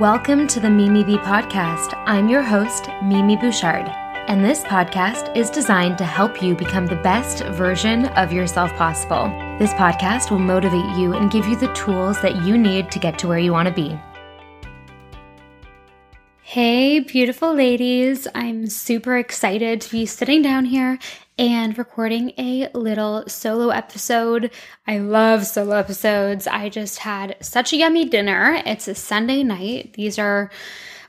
Welcome to the Mimi Bee podcast. I'm your host, Mimi Bouchard, and this podcast is designed to help you become the best version of yourself possible. This podcast will motivate you and give you the tools that you need to get to where you want to be. Hey, beautiful ladies. I'm super excited to be sitting down here and recording a little solo episode. I love solo episodes. I just had such a yummy dinner. It's a Sunday night. These are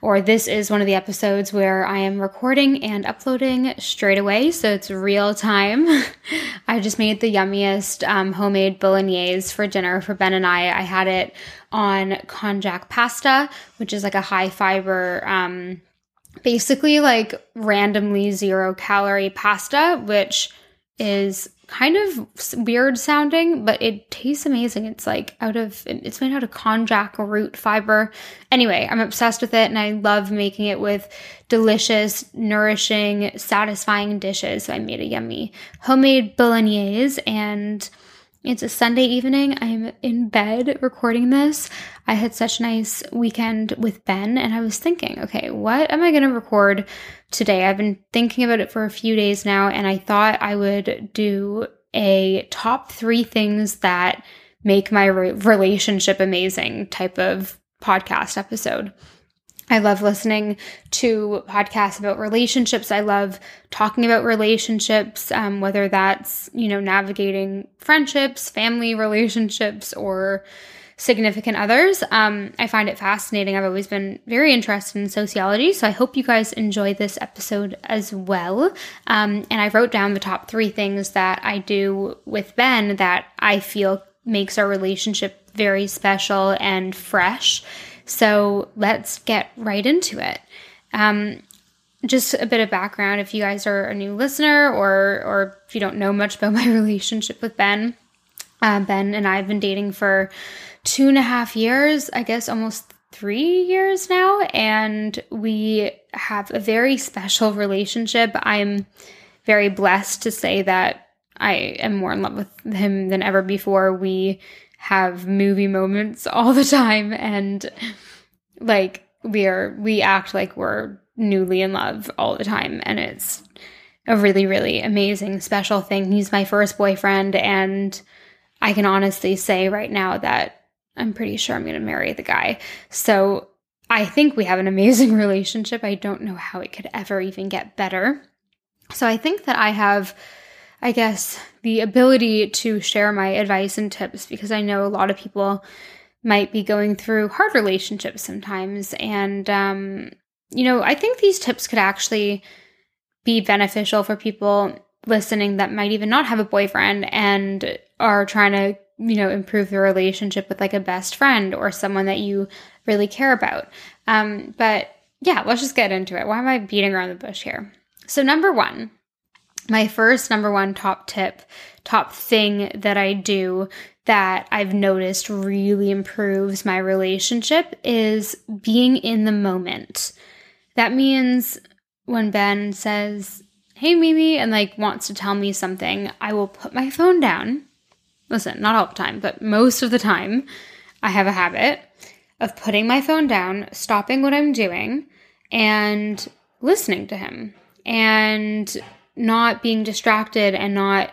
or this is one of the episodes where I am recording and uploading straight away, so it's real time. I just made the yummiest um, homemade bolognese for dinner for Ben and I. I had it on konjac pasta, which is like a high fiber, um, basically like randomly zero calorie pasta, which is kind of weird sounding, but it tastes amazing. It's like out of it's made out of konjac root fiber. Anyway, I'm obsessed with it and I love making it with delicious, nourishing, satisfying dishes. So I made a yummy homemade bolognese and it's a Sunday evening. I'm in bed recording this. I had such a nice weekend with Ben, and I was thinking, okay, what am I going to record today? I've been thinking about it for a few days now, and I thought I would do a top three things that make my re- relationship amazing type of podcast episode. I love listening to podcasts about relationships. I love talking about relationships, um, whether that's, you know, navigating friendships, family relationships, or significant others. Um, I find it fascinating. I've always been very interested in sociology, so I hope you guys enjoy this episode as well. Um, and I wrote down the top three things that I do with Ben that I feel makes our relationship very special and fresh so let's get right into it. Um, just a bit of background if you guys are a new listener or or if you don't know much about my relationship with Ben. Uh, ben and I have been dating for two and a half years, I guess almost three years now, and we have a very special relationship. I'm very blessed to say that I am more in love with him than ever before. We have movie moments all the time and like we are we act like we're newly in love all the time and it's a really really amazing special thing. He's my first boyfriend and I can honestly say right now that I'm pretty sure I'm going to marry the guy. So I think we have an amazing relationship. I don't know how it could ever even get better. So I think that I have I guess, the ability to share my advice and tips because I know a lot of people might be going through hard relationships sometimes. And, um, you know, I think these tips could actually be beneficial for people listening that might even not have a boyfriend and are trying to, you know, improve their relationship with like a best friend or someone that you really care about. Um, but yeah, let's just get into it. Why am I beating around the bush here? So, number one, my first number one top tip, top thing that I do that I've noticed really improves my relationship is being in the moment. That means when Ben says, Hey, Mimi, and like wants to tell me something, I will put my phone down. Listen, not all the time, but most of the time, I have a habit of putting my phone down, stopping what I'm doing, and listening to him. And not being distracted and not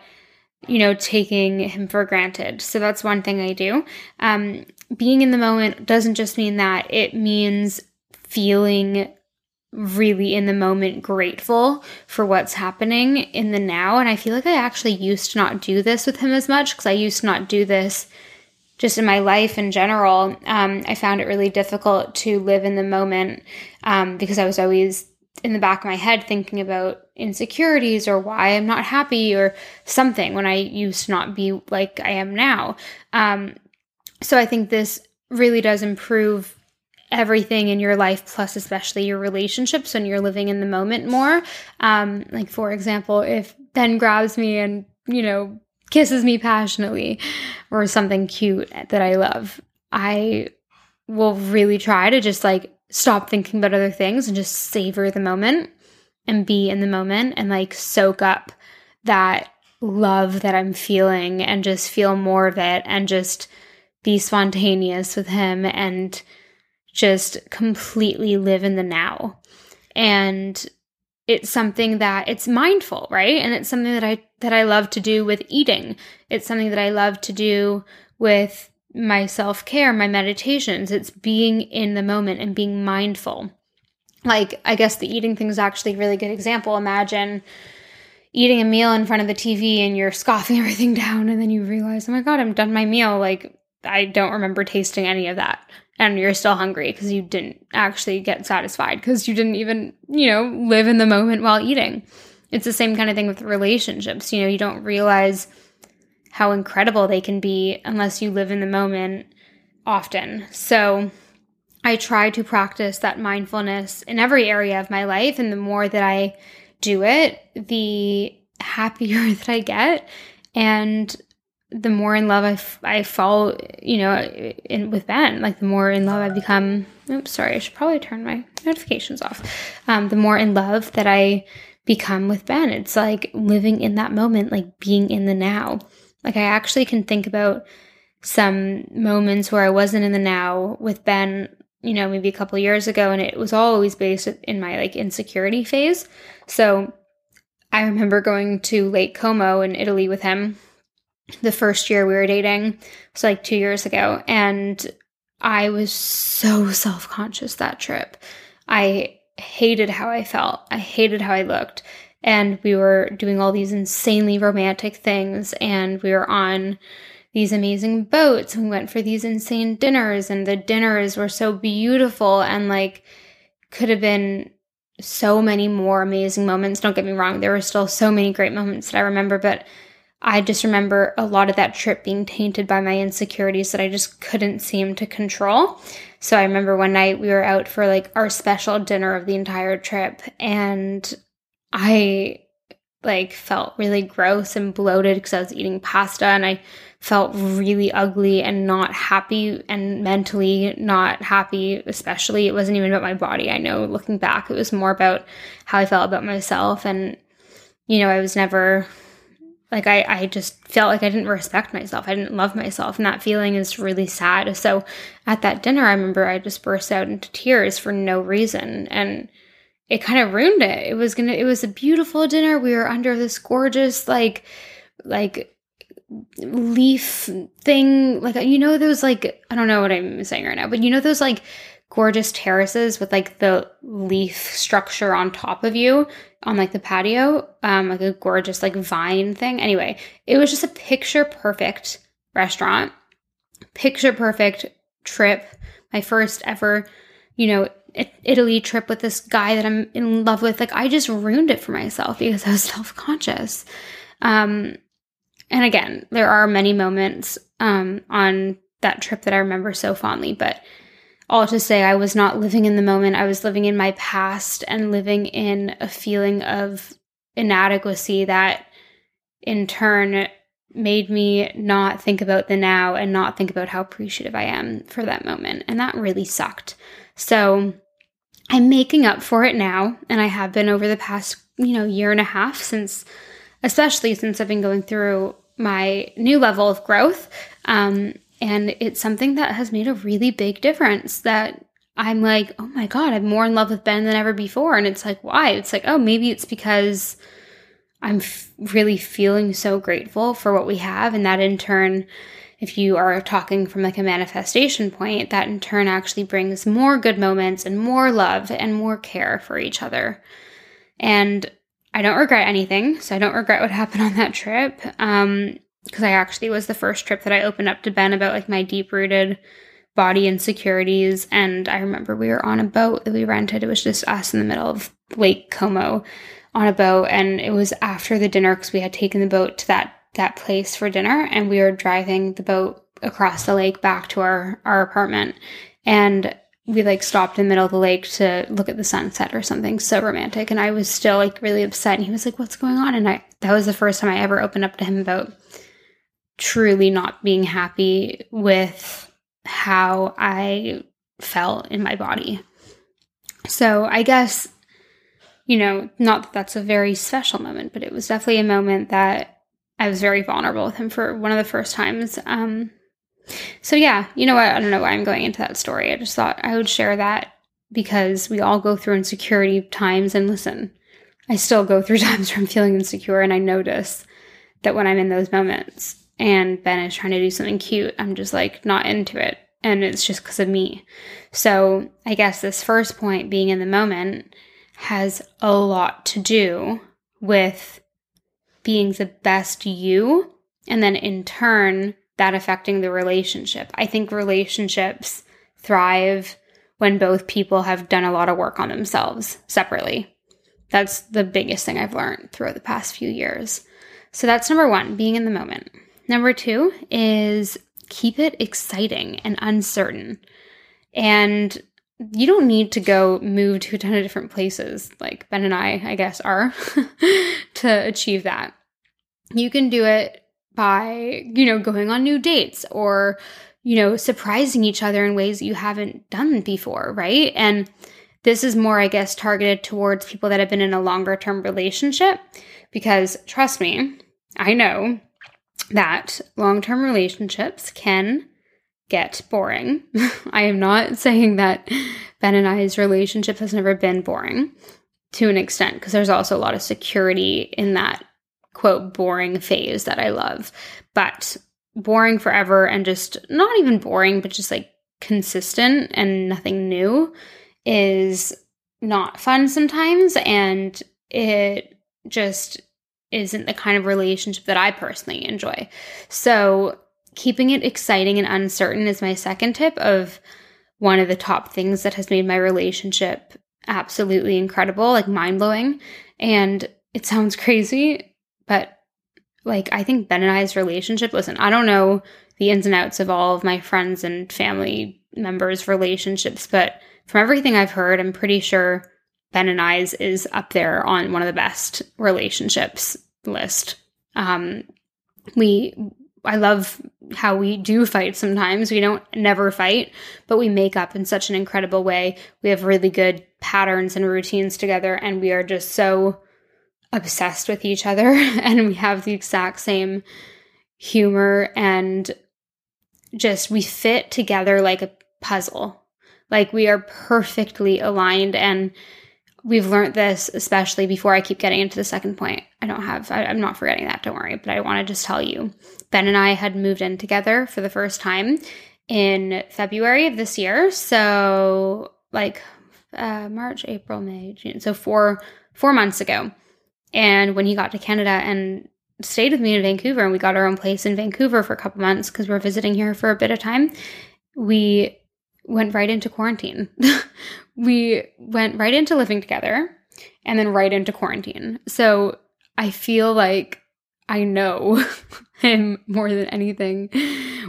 you know taking him for granted. So that's one thing i do. Um, being in the moment doesn't just mean that. It means feeling really in the moment grateful for what's happening in the now. And i feel like i actually used to not do this with him as much because i used to not do this just in my life in general. Um, i found it really difficult to live in the moment um, because i was always in the back of my head thinking about insecurities or why I'm not happy or something when I used to not be like I am now. Um, so I think this really does improve everything in your life, plus especially your relationships when you're living in the moment more. Um, like for example, if Ben grabs me and you know kisses me passionately or something cute that I love, I will really try to just like stop thinking about other things and just savor the moment and be in the moment and like soak up that love that I'm feeling and just feel more of it and just be spontaneous with him and just completely live in the now. And it's something that it's mindful, right? And it's something that I that I love to do with eating. It's something that I love to do with my self-care, my meditations. It's being in the moment and being mindful. Like I guess the eating thing is actually a really good example. Imagine eating a meal in front of the TV and you're scoffing everything down and then you realize, "Oh my god, I'm done my meal." Like I don't remember tasting any of that. And you're still hungry because you didn't actually get satisfied because you didn't even, you know, live in the moment while eating. It's the same kind of thing with relationships. You know, you don't realize how incredible they can be unless you live in the moment often. So I try to practice that mindfulness in every area of my life. And the more that I do it, the happier that I get. And the more in love I, f- I fall, you know, in with Ben, like the more in love I become. Oops, sorry, I should probably turn my notifications off. Um, the more in love that I become with Ben, it's like living in that moment, like being in the now. Like I actually can think about some moments where I wasn't in the now with Ben, you know, maybe a couple years ago, and it was always based in my like insecurity phase. So I remember going to Lake Como in Italy with him the first year we were dating. It's like two years ago. And I was so self conscious that trip. I hated how I felt, I hated how I looked. And we were doing all these insanely romantic things, and we were on these amazing boats, and we went for these insane dinners, and the dinners were so beautiful and like could have been so many more amazing moments. Don't get me wrong, there were still so many great moments that I remember, but I just remember a lot of that trip being tainted by my insecurities that I just couldn't seem to control. So I remember one night we were out for like our special dinner of the entire trip and I like felt really gross and bloated because I was eating pasta and I felt really ugly and not happy and mentally not happy, especially. It wasn't even about my body. I know looking back, it was more about how I felt about myself. And, you know, I was never like I, I just felt like I didn't respect myself. I didn't love myself. And that feeling is really sad. So at that dinner, I remember I just burst out into tears for no reason. And it kind of ruined it. It was gonna it was a beautiful dinner. We were under this gorgeous, like like leaf thing. Like you know those like I don't know what I'm saying right now, but you know those like gorgeous terraces with like the leaf structure on top of you on like the patio, um, like a gorgeous like vine thing. Anyway, it was just a picture perfect restaurant, picture perfect trip. My first ever, you know, Italy trip with this guy that I'm in love with. Like I just ruined it for myself because I was self conscious. Um, and again, there are many moments um, on that trip that I remember so fondly, but all to say I was not living in the moment. I was living in my past and living in a feeling of inadequacy that in turn made me not think about the now and not think about how appreciative I am for that moment. And that really sucked. So I'm making up for it now. And I have been over the past, you know, year and a half since, especially since I've been going through my new level of growth. Um, and it's something that has made a really big difference that I'm like, oh my God, I'm more in love with Ben than ever before. And it's like, why? It's like, oh, maybe it's because I'm f- really feeling so grateful for what we have. And that in turn, if you are talking from like a manifestation point, that in turn actually brings more good moments and more love and more care for each other. And I don't regret anything. So I don't regret what happened on that trip. Um, because I actually was the first trip that I opened up to Ben about like my deep rooted body insecurities. And I remember we were on a boat that we rented. It was just us in the middle of Lake Como on a boat. And it was after the dinner because we had taken the boat to that that place for dinner and we were driving the boat across the lake back to our our apartment. And we like stopped in the middle of the lake to look at the sunset or something so romantic. And i was still like really upset. And he was like what's going on? And i that was the first time i ever opened up to him about truly not being happy with how I felt in my body. So I guess, you know, not that that's a very special moment, but it was definitely a moment that I was very vulnerable with him for one of the first times. Um, So, yeah, you know what? I don't know why I'm going into that story. I just thought I would share that because we all go through insecurity times. And listen, I still go through times where I'm feeling insecure, and I notice that when I'm in those moments and Ben is trying to do something cute, I'm just like not into it. And it's just because of me. So, I guess this first point, being in the moment, has a lot to do with being the best you. And then in turn, that affecting the relationship. I think relationships thrive when both people have done a lot of work on themselves separately. That's the biggest thing I've learned throughout the past few years. So that's number one, being in the moment. Number two is keep it exciting and uncertain. And you don't need to go move to a ton of different places, like Ben and I, I guess, are to achieve that. You can do it by, you know, going on new dates or, you know, surprising each other in ways you haven't done before, right? And this is more, I guess, targeted towards people that have been in a longer term relationship because trust me, I know that long term relationships can get boring. I am not saying that Ben and I's relationship has never been boring to an extent because there's also a lot of security in that quote boring phase that I love. But boring forever and just not even boring, but just like consistent and nothing new is not fun sometimes. And it just isn't the kind of relationship that I personally enjoy. So, keeping it exciting and uncertain is my second tip of one of the top things that has made my relationship absolutely incredible, like mind blowing. And it sounds crazy, but like I think Ben and I's relationship, listen, I don't know the ins and outs of all of my friends and family members' relationships, but from everything I've heard, I'm pretty sure Ben and I's is up there on one of the best relationships list. Um, we, I love how we do fight sometimes. We don't never fight, but we make up in such an incredible way. We have really good patterns and routines together, and we are just so obsessed with each other and we have the exact same humor and just we fit together like a puzzle. Like we are perfectly aligned and we've learned this especially before I keep getting into the second point. I don't have I, am not forgetting that, don't worry, but I want to just tell you. Ben and I had moved in together for the first time in February of this year. So like uh, March, April, May, June. So four four months ago. And when he got to Canada and stayed with me in Vancouver, and we got our own place in Vancouver for a couple months because we are visiting here for a bit of time, we went right into quarantine. we went right into living together and then right into quarantine. So I feel like I know him more than anything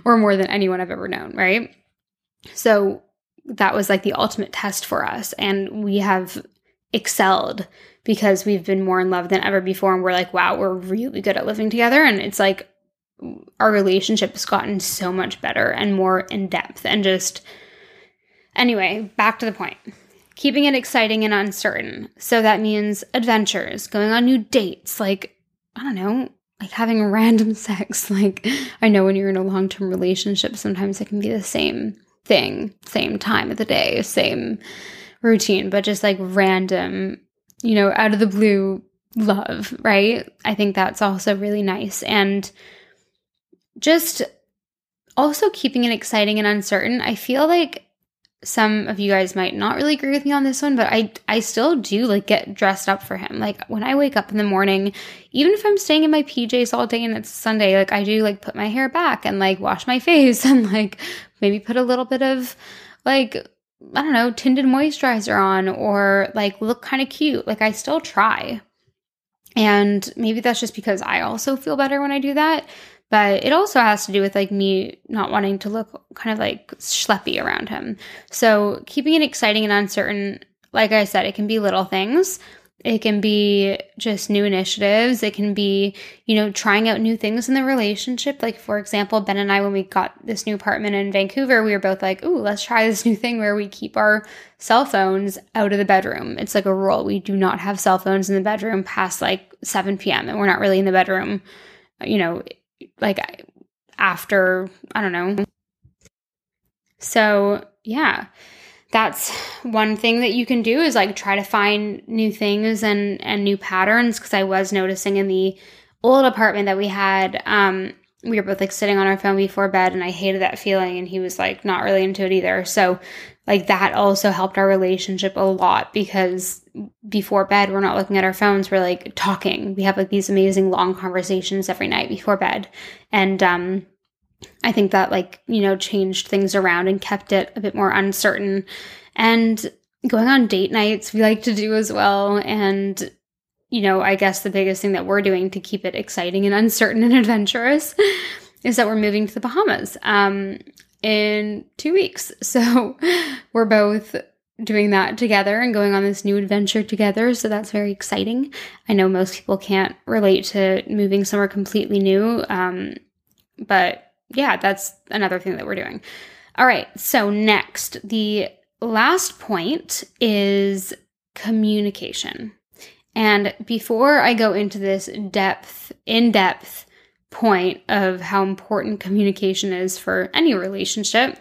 or more than anyone I've ever known, right? So that was like the ultimate test for us. And we have excelled because we've been more in love than ever before and we're like wow we're really good at living together. And it's like our relationship has gotten so much better and more in depth and just anyway back to the point. Keeping it exciting and uncertain. So that means adventures going on new dates like i don't know like having random sex. Like i know when you're in a long-term relationship sometimes it can be the same thing same time of the day same routine but just like random you know, out of the blue love, right? I think that's also really nice. And just also keeping it exciting and uncertain. I feel like some of you guys might not really agree with me on this one, but I I still do like get dressed up for him. Like when I wake up in the morning, even if I'm staying in my PJs all day and it's Sunday, like I do like put my hair back and like wash my face and like maybe put a little bit of like I don't know, tinted moisturizer on or like look kind of cute. Like I still try. And maybe that's just because I also feel better when I do that. But it also has to do with like me not wanting to look kind of like schleppy around him. So keeping it exciting and uncertain, like I said, it can be little things. It can be just new initiatives. It can be, you know, trying out new things in the relationship. Like, for example, Ben and I, when we got this new apartment in Vancouver, we were both like, ooh, let's try this new thing where we keep our cell phones out of the bedroom. It's like a rule. We do not have cell phones in the bedroom past like 7 p.m. And we're not really in the bedroom, you know, like after, I don't know, So, yeah, that's one thing that you can do is like try to find new things and and new patterns because I was noticing in the old apartment that we had um we were both like sitting on our phone before bed and I hated that feeling and he was like not really into it either. So like that also helped our relationship a lot because before bed we're not looking at our phones, we're like talking. We have like these amazing long conversations every night before bed. And um I think that like, you know, changed things around and kept it a bit more uncertain. And going on date nights we like to do as well and you know, I guess the biggest thing that we're doing to keep it exciting and uncertain and adventurous is that we're moving to the Bahamas um, in two weeks. So we're both doing that together and going on this new adventure together. So that's very exciting. I know most people can't relate to moving somewhere completely new. Um, but yeah, that's another thing that we're doing. All right. So next, the last point is communication. And before I go into this depth, in depth point of how important communication is for any relationship,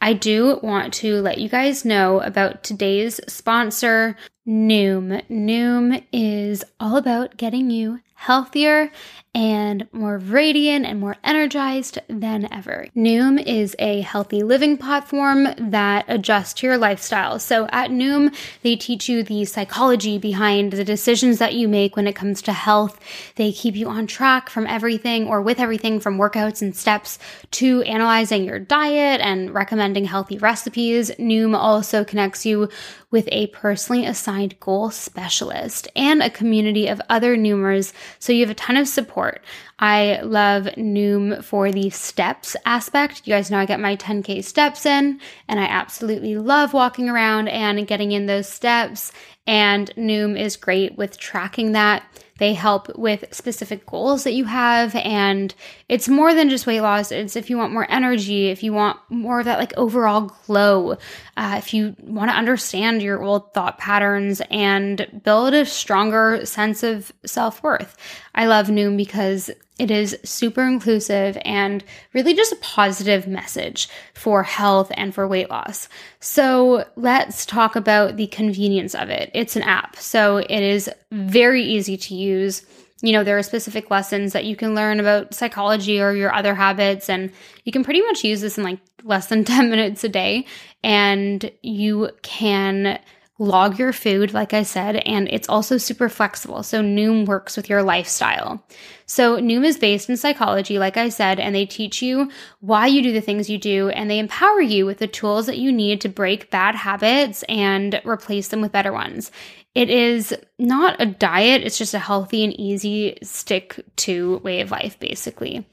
I do want to let you guys know about today's sponsor, Noom. Noom is all about getting you healthier and more radiant and more energized than ever. Noom is a healthy living platform that adjusts to your lifestyle. So at Noom, they teach you the psychology behind the decisions that you make when it comes to health. They keep you on track from everything or with everything from workouts and steps to analyzing your diet and recommending healthy recipes. Noom also connects you with a personally assigned goal specialist and a community of other Noomers. So you have a ton of support. I love Noom for the steps aspect. You guys know I get my 10K steps in, and I absolutely love walking around and getting in those steps. And Noom is great with tracking that. They help with specific goals that you have. And it's more than just weight loss. It's if you want more energy, if you want more of that like overall glow, uh, if you want to understand your old thought patterns and build a stronger sense of self worth. I love Noom because it is super inclusive and really just a positive message for health and for weight loss. So let's talk about the convenience of it. It's an app, so it is very easy to use. You know, there are specific lessons that you can learn about psychology or your other habits, and you can pretty much use this in like less than 10 minutes a day. And you can log your food, like I said, and it's also super flexible. So Noom works with your lifestyle. So Noom is based in psychology, like I said, and they teach you why you do the things you do, and they empower you with the tools that you need to break bad habits and replace them with better ones. It is not a diet, it's just a healthy and easy stick to way of life, basically.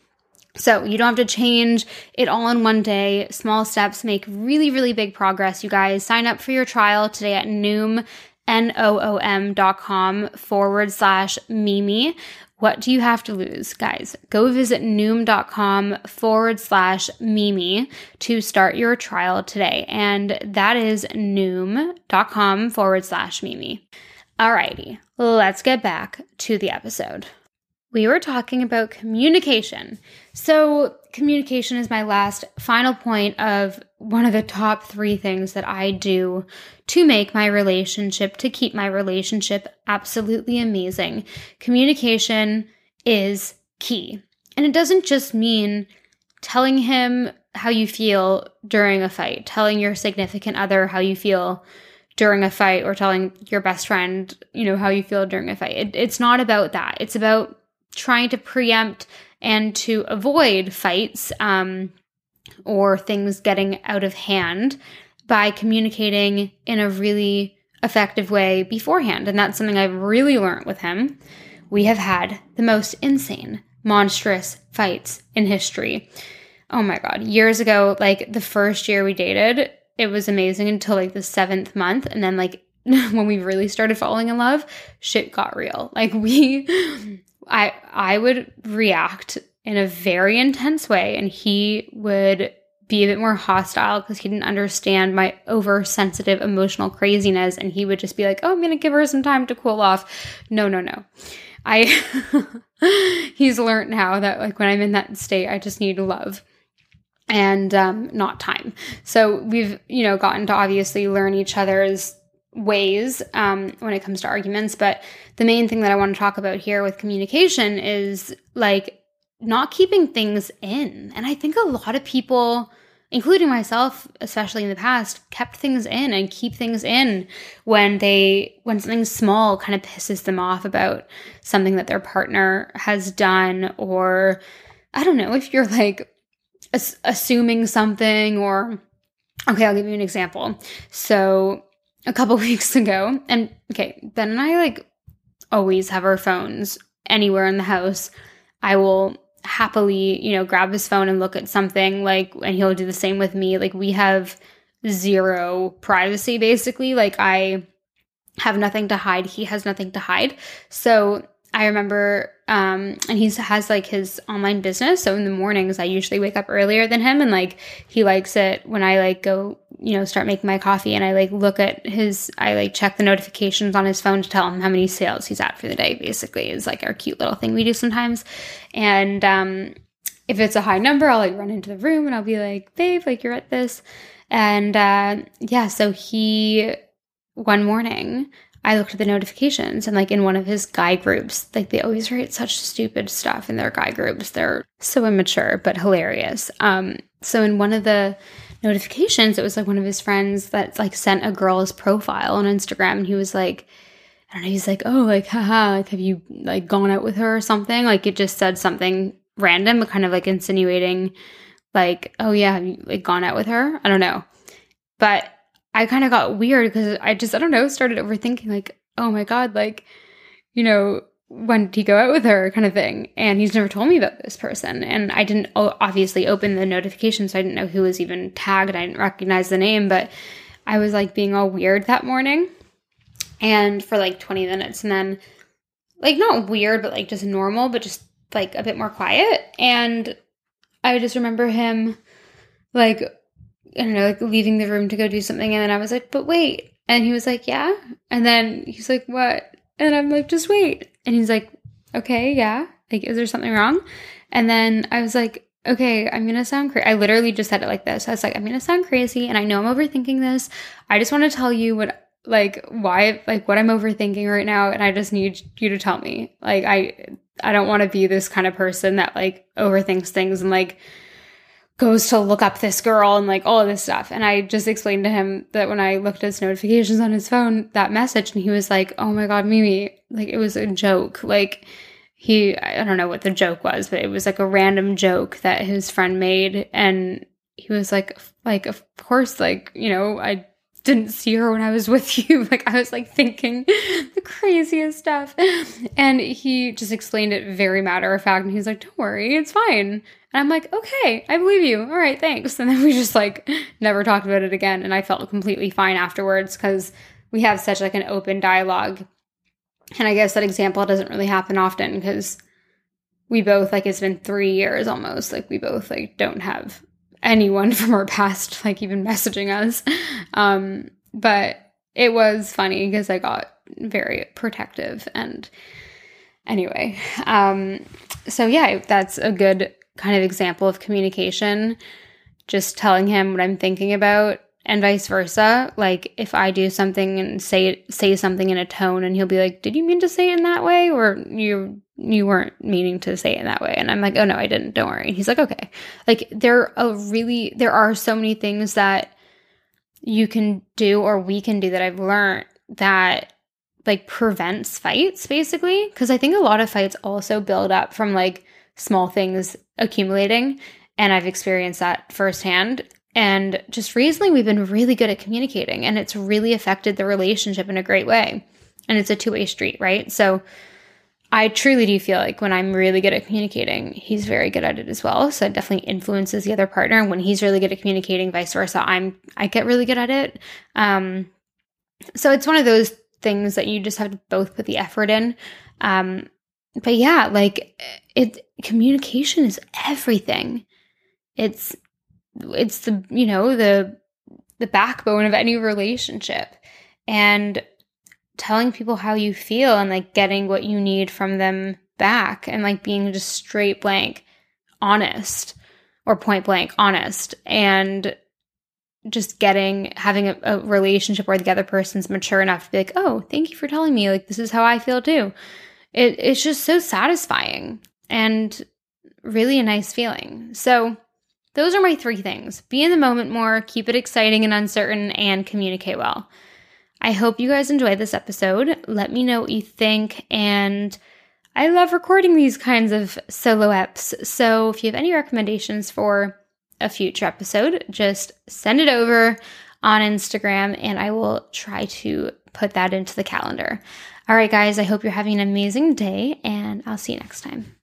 So you don't have to change it all in one day. Small steps make really, really big progress, you guys. Sign up for your trial today at Noom, N-O-O-M dot com forward slash Mimi. What do you have to lose, guys? Go visit noom.com forward slash Mimi to start your trial today. And that is noom.com forward slash Mimi. Alrighty, let's get back to the episode we were talking about communication. So, communication is my last final point of one of the top three things that I do to make my relationship, to keep my relationship absolutely amazing. Communication is key. And it doesn't just mean telling him how you feel during a fight, telling your significant other how you feel during a fight, or telling your best friend, you know, how you feel during a fight. It, it's not about that. It's about trying to preempt and to avoid fights um, or things getting out of hand by communicating in a really effective way beforehand. And that's something I've really learned with him. We have had the most insane, monstrous fights in history. Oh my God. Years ago, like the first year we dated, it was amazing until like the seventh month. And then, like, when we really started falling in love, shit got real. Like, we I I would react in a very intense way and he would be a bit more hostile because he didn't understand my oversensitive emotional craziness and he would just be like, "Oh, I'm going to give her some time to cool off." No, no, no. I he's learned now that like when I'm in that state, I just need love. and um, not time. So we've, you know, gotten to obviously learn each other's ways um, when it comes to arguments. But the main thing that I want to talk about here with communication is like not keeping things in. And I think a lot of people, including myself, especially in the past, kept things in and keep things in when they, when something small kind of pisses them off about something that their partner has done or, I don't know, if you're like as- assuming something or okay i'll give you an example so a couple weeks ago. And okay ben and i like always have our phones anywhere in the house. I will happily you know grab his phone and look at something like and he'll do the same with me. Like we have zero privacy basically. Like i have nothing to hide. He has nothing to hide. So I remember, um, and he has like his online business. So in the mornings, I usually wake up earlier than him, and like he likes it when I like go, you know, start making my coffee, and I like look at his, I like check the notifications on his phone to tell him how many sales he's at for the day. Basically, is like our cute little thing we do sometimes, and um, if it's a high number, I'll like run into the room and I'll be like, babe, like you're at this, and uh, yeah, so he one morning I looked at the notifications and like in one of his guy groups, like they always write such stupid stuff in their guy groups. They're so immature but hilarious. Um so in one of the notifications, it was like one of his friends that like sent a girl's profile on Instagram and he was like I don't know, he's like, "Oh, like haha, like have you like gone out with her or something?" Like it just said something random but kind of like insinuating like, "Oh yeah, have you like gone out with her?" I don't know. But I kind of got weird because I just, I don't know, started overthinking, like, oh my God, like, you know, when did he go out with her kind of thing? And he's never told me about this person. And I didn't obviously open the notification, so I didn't know who was even tagged. I didn't recognize the name, but I was like being all weird that morning. And for like 20 minutes, and then like not weird, but like just normal, but just like a bit more quiet. And I just remember him like I don't know, like leaving the room to go do something. And then I was like, but wait. And he was like, yeah. And then he's like, what? And I'm like, just wait. And he's like, okay, yeah. Like, is there something wrong? And then I was like, okay, I'm gonna sound crazy. I literally just said it like this. I was like, I'm gonna sound crazy, and I know I'm overthinking this. I just want to tell you what, like, why, like, what I'm overthinking right now, and I just need you to tell me. Like, I, I don't want to be this kind of person that like overthinks things and like goes to look up this girl and like all of this stuff. And I just explained to him that when I looked at his notifications on his phone, that message, and he was like, Oh my God, Mimi, like it was a joke. Like he, I don't know what the joke was, but it was like a random joke that his friend made. And he was like, like, of course, like, you know, I didn't see her when I was with you. Like I was like thinking the craziest stuff. And he just explained it very matter of fact. And he's like, don't worry, it's fine. And I'm like, okay, I believe you. All right, thanks. And then we just like never talked about it again. And I felt completely fine afterwards because we have such like an open dialogue. And I guess that example doesn't really happen often because we both like it's been three years almost. Like we both like don't have anyone from our past like even messaging us. Um, but it was funny because I got very protective and anyway. Um, so yeah, that's a good kind of example of communication, just telling him what I'm thinking about and vice versa. Like if I do something and say say something in a tone and he'll be like, "Did you mean to say it in that way or you you weren't meaning to say it in that way?" And I'm like, "Oh no, I didn't. Don't worry." And he's like, "Okay." Like there are really there are so many things that you can do or we can do that I've learned that like prevents fights basically because I think a lot of fights also build up from like small things accumulating. And I've experienced that firsthand. And just recently, we've been really good at communicating, and it's really affected the relationship in a great way. And it's a two way street, right? So I truly do feel like when I'm really good at communicating, he's very good at it as well. So it definitely influences the other partner. And when he's really good at communicating, vice versa, I'm I get really good at it. Um, so it's one of those things that you just have to both put the effort in. Um, but yeah, like it communication is everything. It's it's the, you know, the the backbone of any relationship. And telling people how you feel and like getting what you need from them back and like being just straight blank honest or point blank honest and just getting having a, a, relationship where the other person's mature enough to be like oh thank you for telling me like this is how i feel too it, it's just so satisfying and really a nice feeling. So those are my three things. Be in the moment more keep it exciting and uncertain and communicate well. I hope you guys enjoyed this episode. Let me know what you think and i love recording these kinds of solo eps. So if you have any recommendations for a future episode, just send it over on Instagram and I will try to put that into the calendar. All right, guys, I hope you're having an amazing day and I'll see you next time.